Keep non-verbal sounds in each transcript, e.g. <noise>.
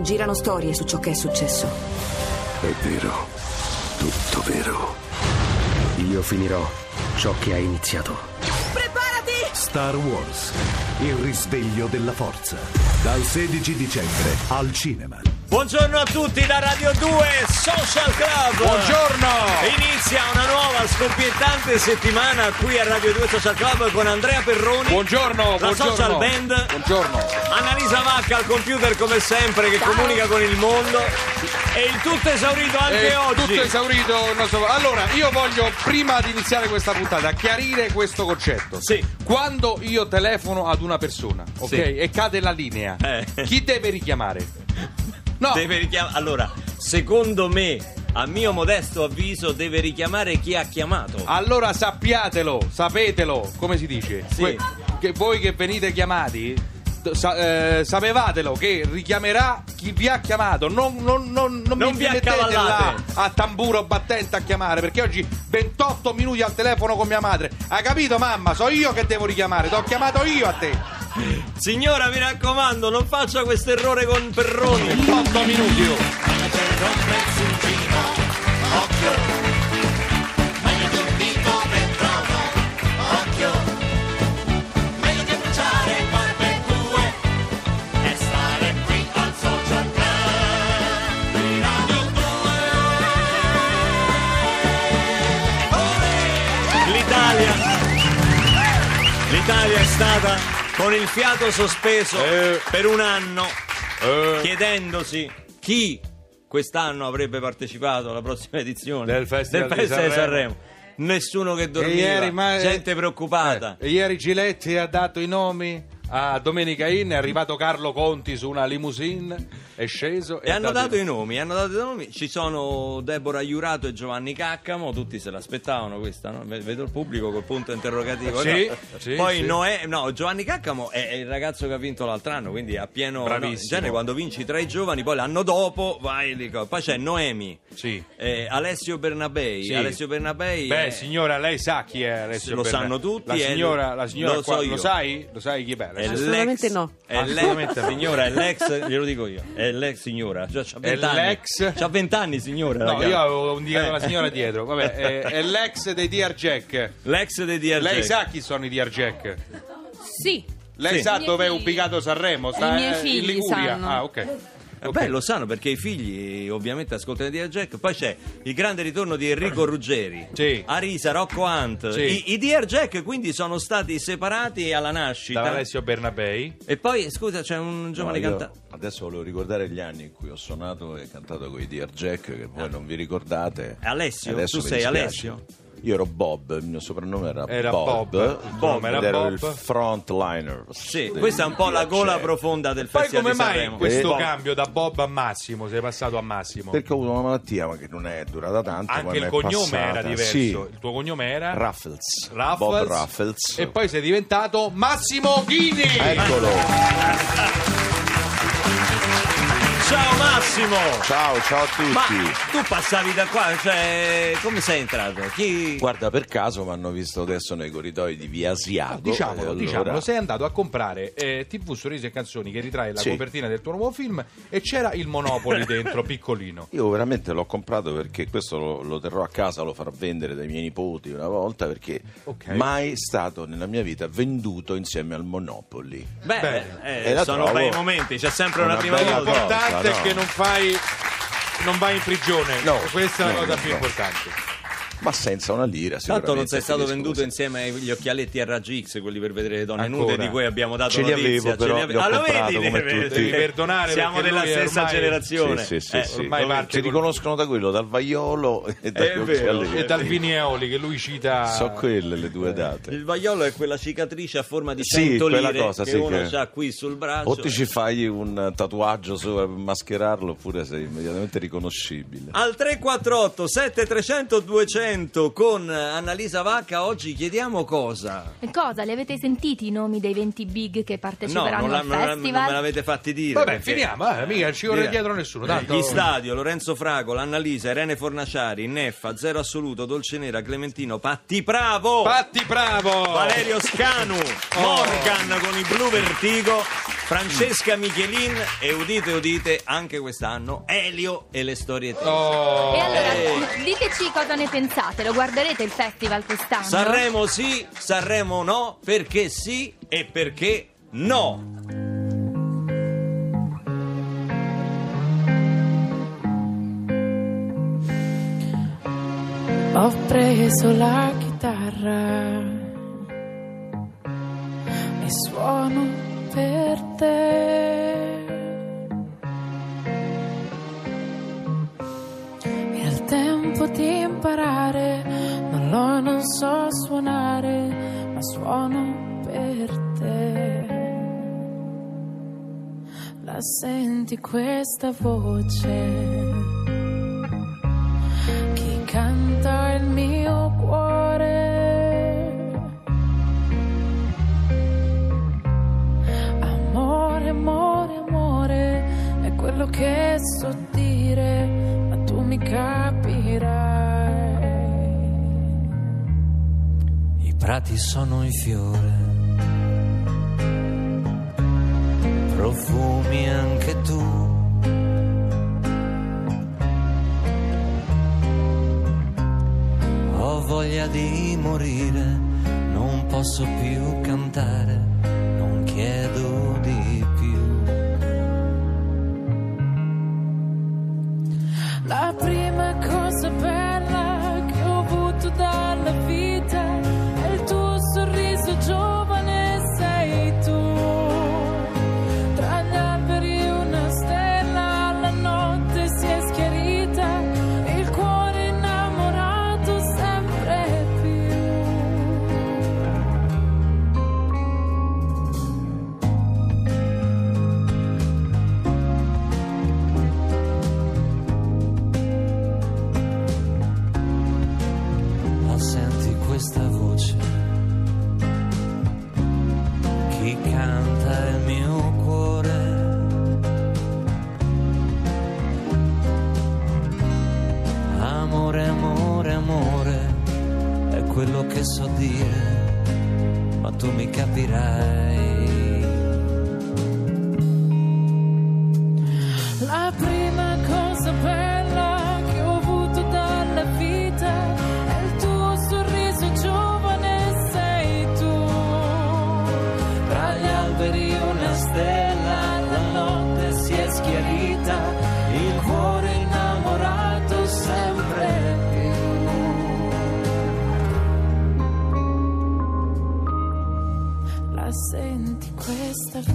Girano storie su ciò che è successo. È vero, tutto vero. Io finirò ciò che ha iniziato. Preparati! Star Wars, il risveglio della forza. Dal 16 dicembre al cinema. Buongiorno a tutti da Radio 2 Social Club. Buongiorno. Inizia una nuova scoppiettante settimana qui a Radio 2 Social Club con Andrea Perroni. Buongiorno, La buongiorno. Social Band. Buongiorno. Annalisa Vacca al computer come sempre che comunica con il mondo. E il tutto esaurito anche Eh, oggi. Tutto esaurito. nostro- Allora, io voglio, prima di iniziare questa puntata, chiarire questo concetto. Sì. Quando io telefono ad una persona, ok? Sì. E cade la linea, Eh. chi deve richiamare? No, Deve richiamare. Allora, secondo me, a mio modesto avviso, deve richiamare chi ha chiamato. allora sappiatelo, sapetelo, come si dice? Sì. che voi che venite chiamati, sa- eh, sapevatelo che richiamerà chi vi ha chiamato, non, non, non, non Non mi vi mettete là a tamburo battente a chiamare, perché oggi 28 minuti al telefono con mia madre. Hai capito mamma? So io che devo richiamare, ti ho chiamato io a te. Signora, mi raccomando, non faccia questo errore con Perroni. 28 minuti. L'Italia. L'Italia è stata con il fiato sospeso Eh. per un anno, Eh. chiedendosi chi quest'anno avrebbe partecipato alla prossima edizione Del Festival di Festival di Sanremo. Sanremo. Nessuno che dormiva, ieri, ma- gente preoccupata. Eh, ieri Giletti ha dato i nomi a Domenica Inn, è arrivato Carlo Conti su una limousine, è sceso E ha hanno dato i nomi, hanno dato i nomi. Ci sono Deborah Iurato e Giovanni Caccamo, tutti se l'aspettavano questa, no? Vedo il pubblico col punto interrogativo. Sì, no? sì, Poi sì. Noè, no, Giovanni Caccamo è, è il ragazzo che ha vinto l'altro anno, quindi a pieno. no, Bravissimo. genere quando vinci tra i giovani, poi l'anno dopo vai lì. Poi c'è Noemi, Sì. eh, Alessio Bernabei. Sì. Alessio Bernabei. Beh, è- signora, lei sa chi è Alessio Lo Bernabé? sanno tutti, La signora, la signora lo qua- so lo sai? Lo sai chi è? è Alessio? Assolutamente no. È Assolutamente l'ex, no. signora, è l'ex, glielo dico io, è l'ex signora, cioè, c'ha È 20 anni. l'ex- C'ha 20 signora. No, ragazzi. io avevo indicato Eh. la signora dietro. Vabbè, <laughs> è, è l'ex dei DR Jack. L'ex dei DRJ. Lei sa chi sono i DR Jack? Sì, Lei Sì. sa I miei dove è figli. ubicato Sanremo? Sta I miei in figli Liguria. sanno. Ah, ok. Eh Ok. Beh, lo sanno perché i figli ovviamente ascoltano di Jack. Poi c'è il grande ritorno di Enrico Ruggeri, Sì. Arisa, Rocco Hunt. Sì. I, i DR Jack quindi sono stati separati alla nascita. Da Alessio Bernabei. E poi, scusa, c'è un giovane No, cantante. Adesso volevo ricordare gli anni in cui ho suonato e cantato con i Dear Jack, che voi non vi ricordate. Alessio? Adesso Tu sei dispiace. Alessio? Io ero Bob, il mio soprannome era, Era Bob. Bob. Il tuo nome era ed ero Bob. il frontliner. Sì, questa è un po' la gola profonda del Poi Festival come di mai Sanremo. questo Bob. cambio da Bob a Massimo? Sei passato a Massimo? Perché ho avuto una malattia ma che non è durata tanto. Anche il mi è cognome passata. era diverso. Sì, Il tuo cognome era Raffles. Raffles. Bob Raffles. E poi sei diventato Massimo Ghini. Eccolo. Ciao Massimo! Ciao, ciao a tutti. Ma tu passavi da qua, cioè, come sei entrato? Chi... Guarda, per caso mi hanno visto adesso nei corridoi di Via Asiago. Diciamolo, allora- diciamolo, sei andato a comprare eh, TV Sorrisi e Canzoni che ritrae la Sì. copertina del tuo nuovo film e c'era il Monopoli <laughs> dentro, piccolino. Io veramente l'ho comprato perché questo lo, lo terrò a casa, lo farò vendere dai miei nipoti una volta perché Ok. mai stato nella mia vita venduto insieme al Monopoli. Beh, Bene. eh, sono trovo bei momenti, c'è sempre una, una prima volta. cosa. L'importante no. è che non fai non vai in prigione. No, Questa è la no, cosa no, più importante. Ma senza una lira, Tanto non sei stato venduto insieme agli occhialetti RGX, quelli per vedere le donne Ancora. nude di cui abbiamo dato Ce li notizia. avevo, però, ave- li ho Ah, lo vedi? Devi-. <laughs> Devi perdonare Siamo della stessa ormai- generazione. Sì, sì, sì, Eh, sì. ormai parte con- riconoscono da quello, dal vaiolo e vero. E dal Vinieoli che lui cita. So quelle le due date. Il vaiolo è quella cicatrice a forma di Sì, 100 quella lire cosa, che uno che- ha qui sul braccio. O ti ci fai un tatuaggio per mascherarlo oppure sei immediatamente riconoscibile. Al 348 7300 200 con Annalisa Vacca oggi chiediamo cosa? E cosa? Li avete sentiti i nomi dei 20 big che No, parteciperanno non, al non la- festival? non me l'avete fatti dire. Vabbè, perché- finiamo, eh, mica ci corre Dire- dietro nessuno. Eh, Tanto... Gli stadio, Lorenzo Fragola, Annalisa, Irene Fornaciari, Neffa, Zero Assoluto, Dolce Nera, Clementino, Patti Bravo, Patti bravo! Valerio Scanu, Oh. Morgan con i Blu Vertigo Francesca Michelin e udite udite anche quest'anno Elio e le storie tese. Oh. E allora, Eh. diteci cosa ne pensate. Lo guarderete il festival quest'anno? Sanremo sì, Sanremo no, perché sì e perché no. Ho preso la chitarra e suono per te. È il tempo di imparare, non lo non so suonare, ma suono per te. La senti questa voce? Che so dire, ma tu mi capirai. I prati sono in fiore, profumi anche tu. Ho voglia di morire, non posso più cantare, tu mi capirai. Questa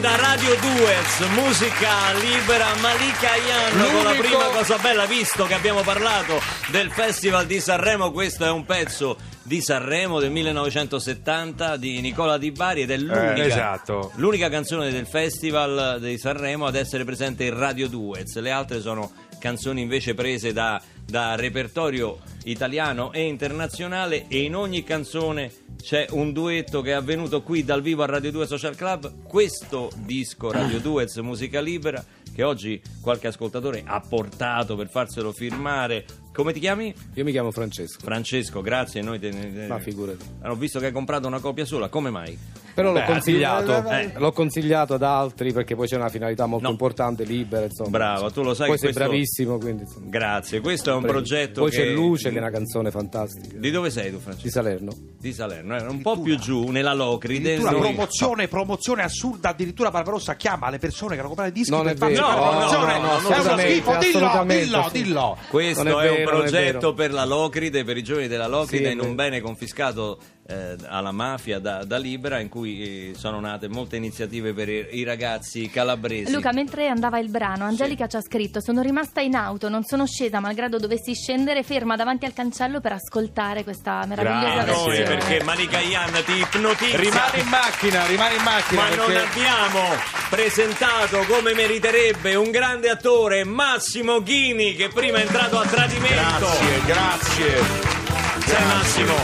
Da Radio Duez, musica libera Malika Ayano con la prima cosa bella, visto che abbiamo parlato del Festival di Sanremo, questo è un pezzo di Sanremo del 1970 di Nicola Di Bari ed è l'unica, Eh, esatto. l'unica canzone del Festival di Sanremo ad essere presente in Radio Duez, le altre sono canzoni invece prese da, da repertorio italiano e internazionale e in ogni canzone c'è un duetto che è avvenuto qui dal vivo a Radio 2 Social Club. Questo disco Radio 2 Musica Libera che oggi qualche ascoltatore ha portato per farselo firmare come ti chiami? Io mi chiamo Francesco. Francesco grazie noi te ne- Ma figurati. ho visto che hai comprato una copia sola come mai? Però l'ho Beh, consigliato, eh. l'ho consigliato ad altri perché poi c'è una finalità molto No. importante, libera, insomma. Bravo, tu lo sai Poi che sei questo- bravissimo, quindi insomma. grazie questo è un progetto Poi che c'è Luce che è una canzone fantastica. di dove sei tu Di Francesco? Salerno. di Salerno eh, un po' più giù nella Locride Addirittura noi- promozione, promozione assurda, addirittura Barbarossa chiama le persone che hanno comprato i dischi Non per è farci vero. fare No, promozione. no, no, no, è uno assolutamente, schifo, dillo, assolutamente dillo, dillo. Questo Non è è, un vero, progetto per la Locride, per i giovani della Locride, in un bene confiscato eh, alla mafia da, da Libera, in cui eh, sono nate molte iniziative per i, i ragazzi calabresi. Luca, mentre andava il brano, Angelica ci ha scritto: Sono rimasta in auto, non sono scesa, malgrado dovessi scendere, ferma davanti al cancello per ascoltare questa meravigliosa Ah, noi, perché Manica Ian ti ipnotizza. Rimane in macchina, rimane in macchina. Ma non perché- abbiamo presentato come meriterebbe un grande attore, Massimo Ghini, che prima è entrato a tradimento. Grazie, grazie. Sai Massimo,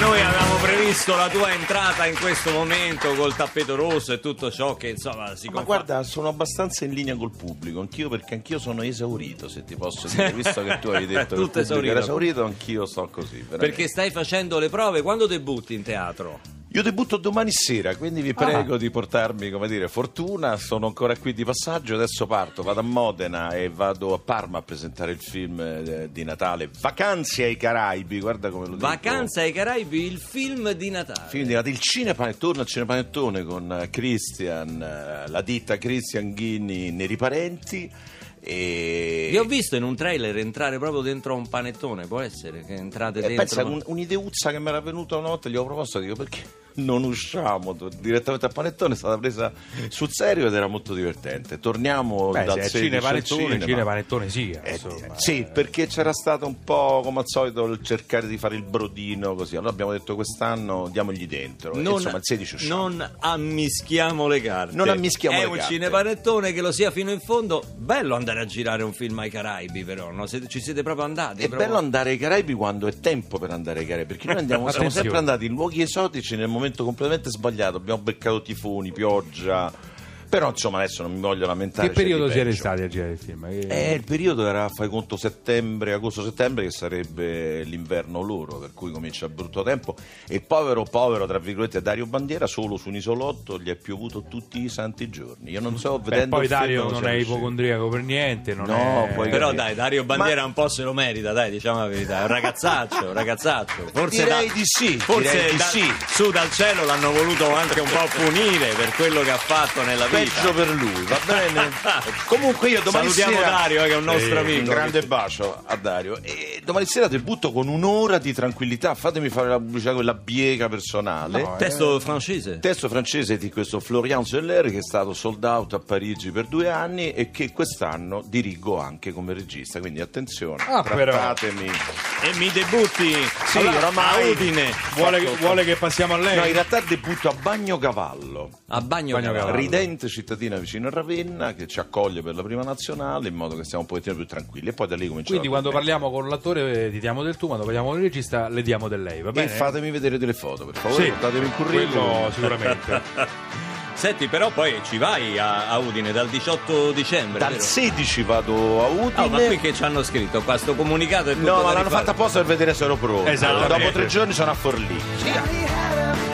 noi avevamo previsto la tua entrata in questo momento col tappeto rosso e tutto ciò che insomma si Ma confa- guarda, sono abbastanza in linea col pubblico, anch'io perché anch'io sono esaurito, se ti posso dire, visto che tu hai <laughs> detto che il Tutto pubblico era esaurito. esaurito, anch'io sto così. veramente. Perché stai facendo le prove, quando debutti in teatro? Io debutto domani sera, quindi vi prego di portarmi, come dire, fortuna. Sono ancora qui di passaggio, adesso parto, vado a Modena e vado a Parma a presentare il film eh, di Natale Vacanze ai Caraibi, guarda come lo dico. Vacanza ai Caraibi, il film di Natale. Film di Natale, il cinepanettone al cinepanettone con eh, Christian, eh, la ditta Christian Ghini Neri Parenti e... Vi ho visto in un trailer entrare proprio dentro un panettone, può essere che entrate Eh, dentro. pensa, un- un'ideuzza che mi era venuta una volta, gli ho proposto, dico perché non usciamo direttamente a panettone, è stata presa sul serio ed era molto divertente. Torniamo Beh, dal se è 16 al cinepanettone, cinema. cinepanettone sì, Eh, insomma. sì, perché c'era stato un po' come al solito il cercare di fare il brodino così. Allora abbiamo detto quest'anno diamogli dentro. E, non, Insomma, il 16 usciamo. non ammischiamo le carte. Non ammischiamo È le un carte. cinepanettone che lo sia fino in fondo. Bello andare a girare un film ai Caraibi, però. No? Siete- ci siete proprio andati. È proprio- bello andare ai Caraibi quando è tempo per andare ai Caraibi, perché noi andiamo, <laughs> siamo sempre andati in luoghi esotici nel momento completamente sbagliato. Abbiamo beccato tifoni, pioggia. Però insomma adesso non mi voglio lamentare. Che periodo di siete stati a girare il film? Che- Eh, il periodo era, fai conto, settembre, agosto-settembre, che sarebbe l'inverno loro, per cui comincia il brutto tempo. E povero, povero, tra virgolette, Dario Bandiera, solo su un isolotto, gli è piovuto tutti i santi giorni. Io non so, Beh, vedendo poi il film Dario non è ipocondriaco per niente, non No, è... poi- Però dai, Dario Bandiera Ma- un po' se lo merita, dai, diciamo la verità. È un ragazzaccio, un ragazzaccio. Forse Direi da- di sì, Forse direi di da- sì. su dal cielo l'hanno voluto anche un po' punire per quello che ha fatto nella vita. Peggio per lui, va bene? <laughs> Comunque io domani Salutiamo sera... Dario, eh, che è un nostro Sì, amico. Un grande bacio a Dario. E domani sera debutto con un'ora di tranquillità. Fatemi fare la pubblicità con la biega personale. No, eh. Testo francese. Testo francese di questo Florian Zeller che è stato sold out a Parigi per due anni e che quest'anno dirigo anche come regista. Quindi attenzione, Ah, però. trattatemi. E mi debutti Sì, allora, oramai- a Udine. Vuole, vuole che passiamo a lei? No, in realtà debutto a Bagnocavallo. A Bagno, Bagno Cavallo. Cavallo. ridente cittadina vicino a Ravenna che ci accoglie per la prima nazionale in modo che stiamo un pochettino più tranquilli e poi da lì cominciamo Quindi quando parliamo con l'attore ti diamo del tu, quando parliamo con il regista le diamo del lei, va e bene? fatemi vedere delle foto per favore Sì, portatemi il curriculum quello sicuramente. <laughs> Senti, però poi ci vai a, a Udine dal 18 dicembre. dal vero? 16 vado a Udine Oh, ma qui che ci hanno scritto? Qua sto comunicato è tutto no ma l'hanno fatta apposta per vedere se ero pronto Esattamente. dopo tre giorni sono a Forlì Wake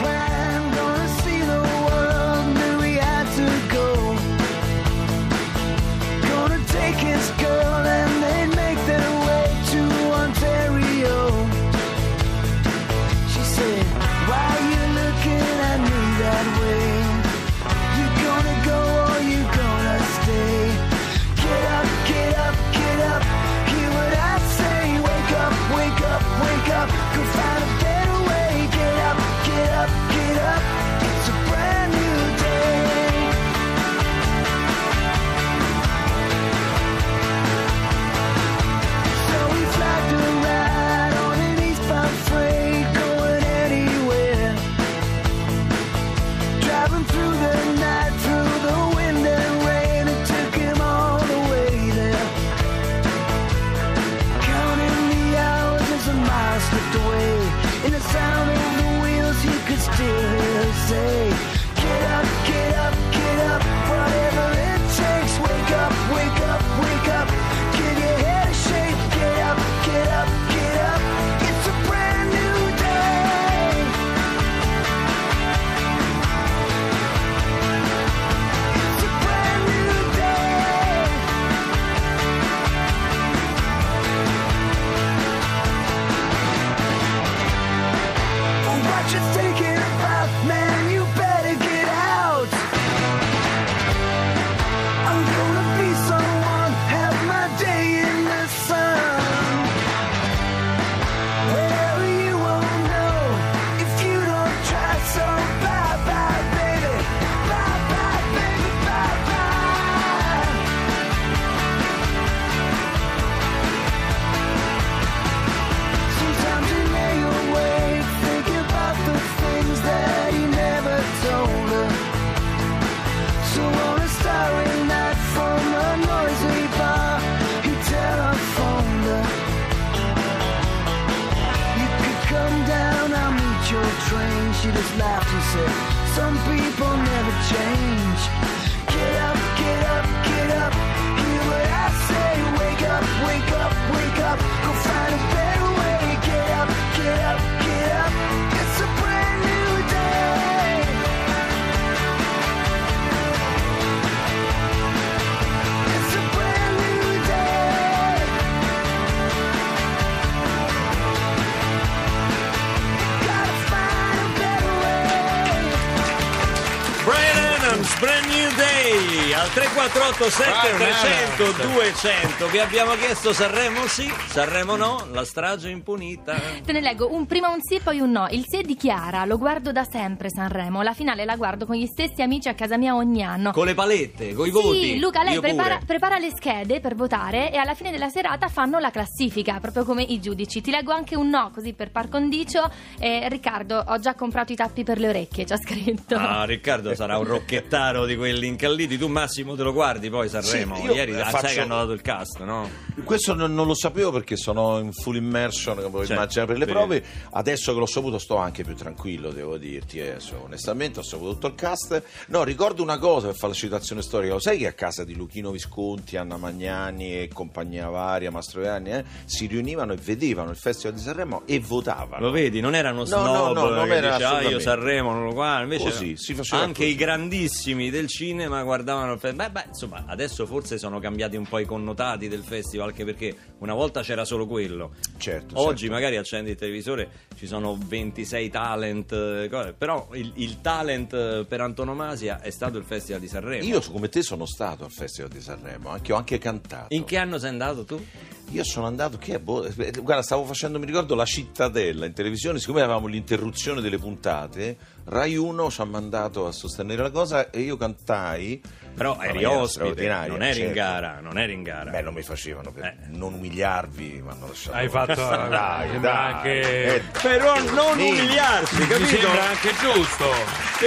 3487 300 200 vi abbiamo chiesto Sanremo sì, Sanremo no, la strage impunita. Te ne leggo un prima un sì poi un no. Il sì è di Chiara, lo guardo da sempre Sanremo, la finale la guardo con gli stessi amici a casa mia ogni anno. Con le palette, con i sì, voti. Luca, lei prepara, prepara, le schede per votare e alla fine della serata fanno la classifica, proprio come i giudici. Ti leggo anche un no, così per par condicio. Eh, Riccardo, ho già comprato i tappi per le orecchie, ci scritto. Ah, Riccardo sarà un rocchettaro di quelli incalliti. Tu Massimo te lo guardi poi Sanremo. Sì, Ieri ah, faccio- sai che hanno dato il cast, no? Questo non, non lo sapevo perché sono in full immersion, come puoi Certo, immaginare, per le sì. prove. Adesso che l'ho saputo sto anche più tranquillo, devo dirti. eh, so, onestamente ho saputo tutto il cast. No, ricordo una cosa per fare la citazione storica. Lo sai che a casa di Luchino Visconti, Anna Magnani e compagnia varia, Mastroianni, eh, si riunivano e vedevano il Festival di Sanremo e votavano. Lo vedi, non era uno No, snob no, no, non era dice, ah, io. Sanremo, non lo guardo. Invece Così, si faceva anche così. i grandissimi del cinema guardavano il festival. Beh, beh, insomma, adesso forse sono cambiati un po' i connotati del festival, anche perché una volta c'era solo quello. Certo, Oggi certo. magari accendi il televisore, ci sono 26 talent, eh, cose, però il, il talent eh, per antonomasia è stato il Festival di Sanremo. Io come te sono stato al Festival di Sanremo, anche, ho anche cantato. In che anno sei andato tu? Io sono andato, che boh, eh, guarda, stavo facendo, mi ricordo, la cittadella in televisione, siccome avevamo l'interruzione delle puntate, Rai 1 ci ha mandato a sostenere la cosa e io cantai. Però in eri ospite, non eri in certo. gara, non eri in gara. Beh, non mi facevano per Eh. non umiliarvi, mi hanno lasciato. Hai fatto- <laughs> dai, mi dai. anche- Eh, Però non Sì. umiliarsi, Mi capito? sembra anche giusto.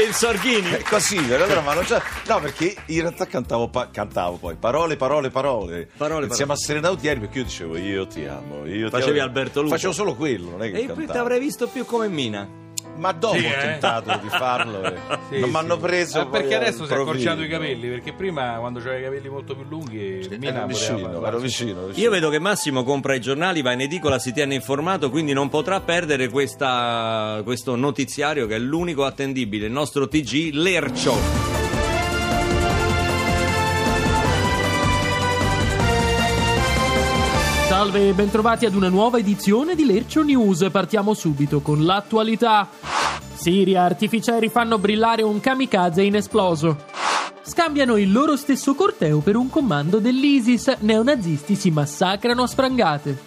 Il Sorghini. è così, però allora, ma non c'è- no, perché in realtà cantavo, pa- cantavo poi parole, parole, parole. Parole, Insieme a Serena Autieri, perché io dicevo io ti amo. Io ti Facevi amo. Alberto Lupo. Facevo solo quello, non è che E poi ti avrei visto più come Mina. Ma dopo Sì, ho eh? tentato di farlo <laughs> Sì, non sì. mi hanno preso. Eh, perché adesso si è accorciato i capelli? Perché prima, quando c'aveva i capelli molto più lunghi, Mina Ero vicino, ero vicino, vicino. Io vedo che Massimo compra i giornali, va in edicola, si tiene informato, quindi non potrà perdere questa- questo notiziario che è l'unico attendibile, il nostro TG Lercio. Salve e bentrovati ad una nuova edizione di Lercio News. Partiamo subito con l'attualità. Siria, artificieri fanno brillare un kamikaze inesploso. Scambiano il loro stesso corteo per un comando dell'ISIS. Neonazisti si massacrano a sprangate.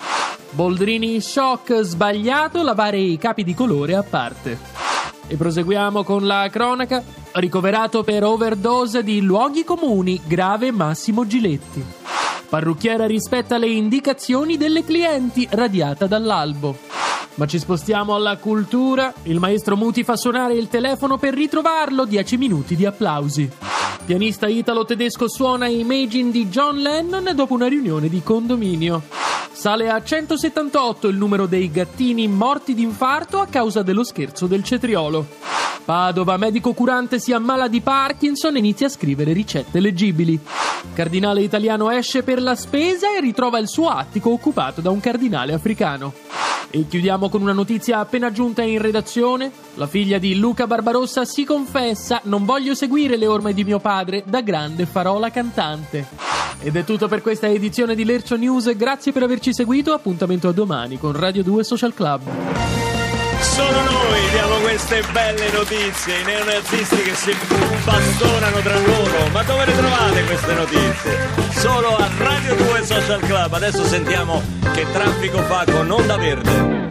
Boldrini in shock, sbagliato lavare i capi di colore a parte. E proseguiamo con la cronaca. Ricoverato per overdose di luoghi comuni, grave Massimo Giletti. Parrucchiera rispetta le indicazioni delle clienti, radiata dall'albo. Ma ci spostiamo alla cultura. Il maestro Muti fa suonare il telefono per ritrovarlo. 10 minuti di applausi. Pianista italo-tedesco suona Imagine di John Lennon dopo una riunione di condominio. Sale a 178 il numero dei gattini morti d'infarto a causa dello scherzo del cetriolo. Padova, medico curante, si ammala di Parkinson e inizia a scrivere ricette leggibili. Cardinale italiano esce per la spesa e ritrova il suo attico occupato da un cardinale africano. E chiudiamo con una notizia appena giunta in redazione. La figlia di Luca Barbarossa si confessa: Non voglio seguire le orme di mio padre, da grande farò la cantante. Ed è tutto per questa edizione di Lercio News. Grazie per averci seguito. Appuntamento a domani con Radio 2 Social Club. Solo noi diamo queste belle notizie, i neonazisti che si bastonano tra loro. Ma dove le trovate queste notizie? Solo a Radio 2 Social Club. Adesso sentiamo che traffico fa con Onda Verde.